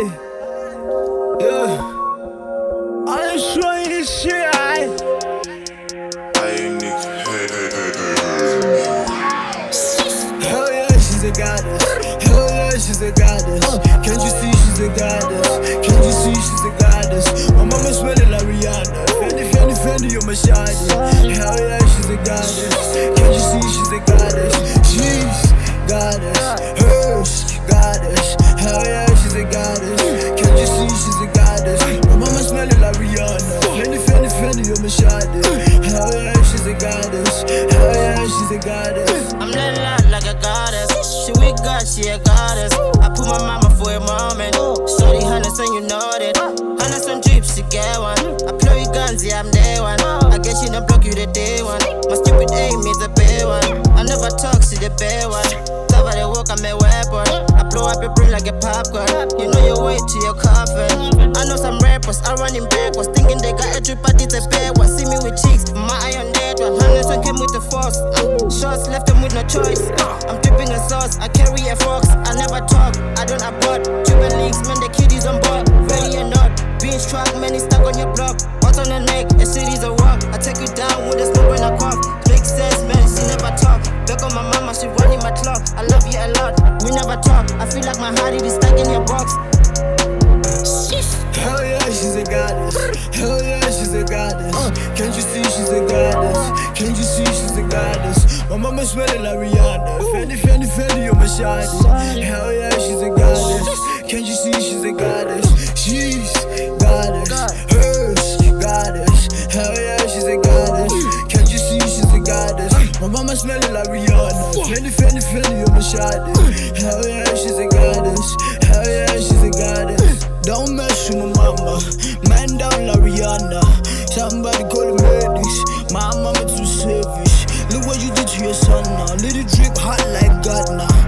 Hey, yeah. I ain't showing this shit, I. Hell yeah, she's a goddess. Hell yeah, she's a goddess. Can't you see she's a goddess? Can't you see she's a goddess? My mama smelling like Rihanna. Fendi, Fendi, Fendi, you're my shawty. Hell yeah, she's a goddess. Shawty. Hell yeah, she's a goddess. Hell yeah, she's a goddess. I'm lit up like a goddess. She with God, she a goddess. I put my mama for a moment. Shorty hundreds and you know that. Hundreds on drips, she get one. I play with guns, yeah, I'm day one. I guess she don't block you the day one. My stupid aim is a bad one. I never talk, she the bad one. Cover the walk, I'm a I your brain like a popcorn. You know your way to your coffin. I know some rappers are running backwards, thinking they got a but it's a bad one. See me with cheeks, my eye on that one. Hundreds came with the force. Uh, shots left them with no choice. Uh, I'm dripping a sauce, I carry a fox. I never talk, I don't abort. Cuban leagues, man, I love you a lot, we never talk. I feel like my heart is stuck in your box. Hell yeah, she's a goddess. Hell yeah, she's a goddess. Can't you see she's a goddess? Can't you see she's a goddess? My mama smelling like Rihanna. Fendi, Fendi, Fendi, you're my shawty. Hell yeah, she's a goddess. Can't you see she's a goddess? My mama smelling like Rihanna. Fendi, Fendi, Fendi, you're my shawty. Hell yeah, she's a goddess. Hell yeah, she's a goddess. Don't mess with my mama. Man down like Rihanna. Somebody call the medics. My mama too selfish. Look what you did to your son now. Little drip hot like God now.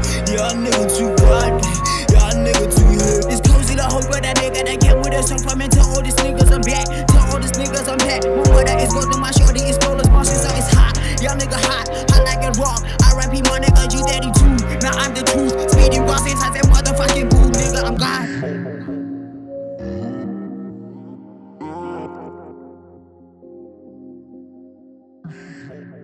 I like a rock. RIP Money G thirty two. Now I'm the truth. Speeding bars inside that motherfucking booth, nigga. I'm gone. Thank